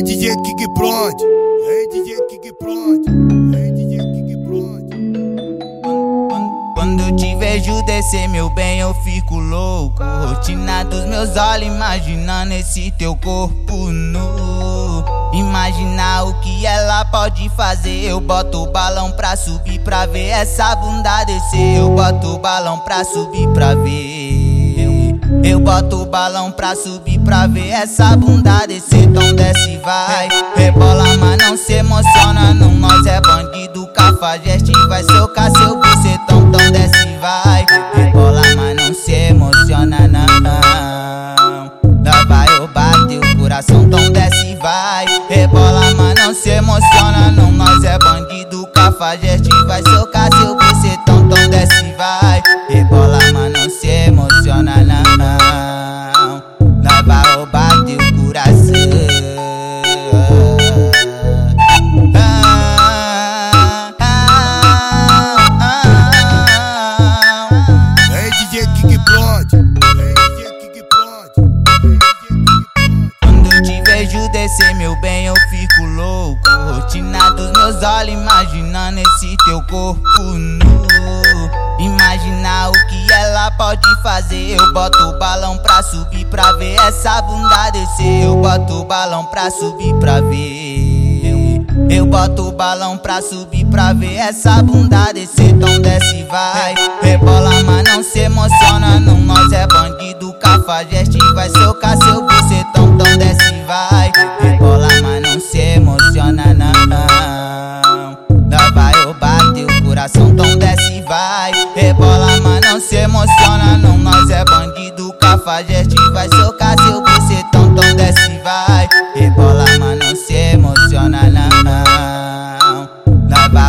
Ei DJ Kik Prod, ei DJ Kik Prod. Quando eu te vejo descer, meu bem, eu fico louco. Rotina dos meus olhos, imaginando esse teu corpo nu. Imaginar o que ela pode fazer. Eu boto o balão pra subir pra ver essa bunda descer. Eu boto o balão pra subir pra ver. Eu boto o balão pra subir pra ver essa bunda descer. Então desce, vai. Rebola, mas não se emociona. Não, nós é bandido. Cafajeste vai socar seu bucetão. Então desce, vai. Rebola, mas não se emociona, não. Lá vai eu bater o coração. Então desce, vai. Rebola, mas não se emociona. Não, nós é bandido. Cafajeste vai socar seu bucetão. Então desce, vai. Rebola, mas meu bem, eu fico louco. Rotina dos meus olhos, imaginando esse teu corpo nu. Imaginar o que ela pode fazer. Eu boto o balão pra subir pra ver essa bunda descer. Eu boto o balão pra subir pra ver. Eu boto o balão pra subir pra ver essa bunda descer. Então desce, vai. Rebola, mas não se emociona. Não, nós é bandido. Cafajeste vai socar seu pra gente vai socar seu bucetão, tão desce vai. Rebola, mano, se emociona não Nós vai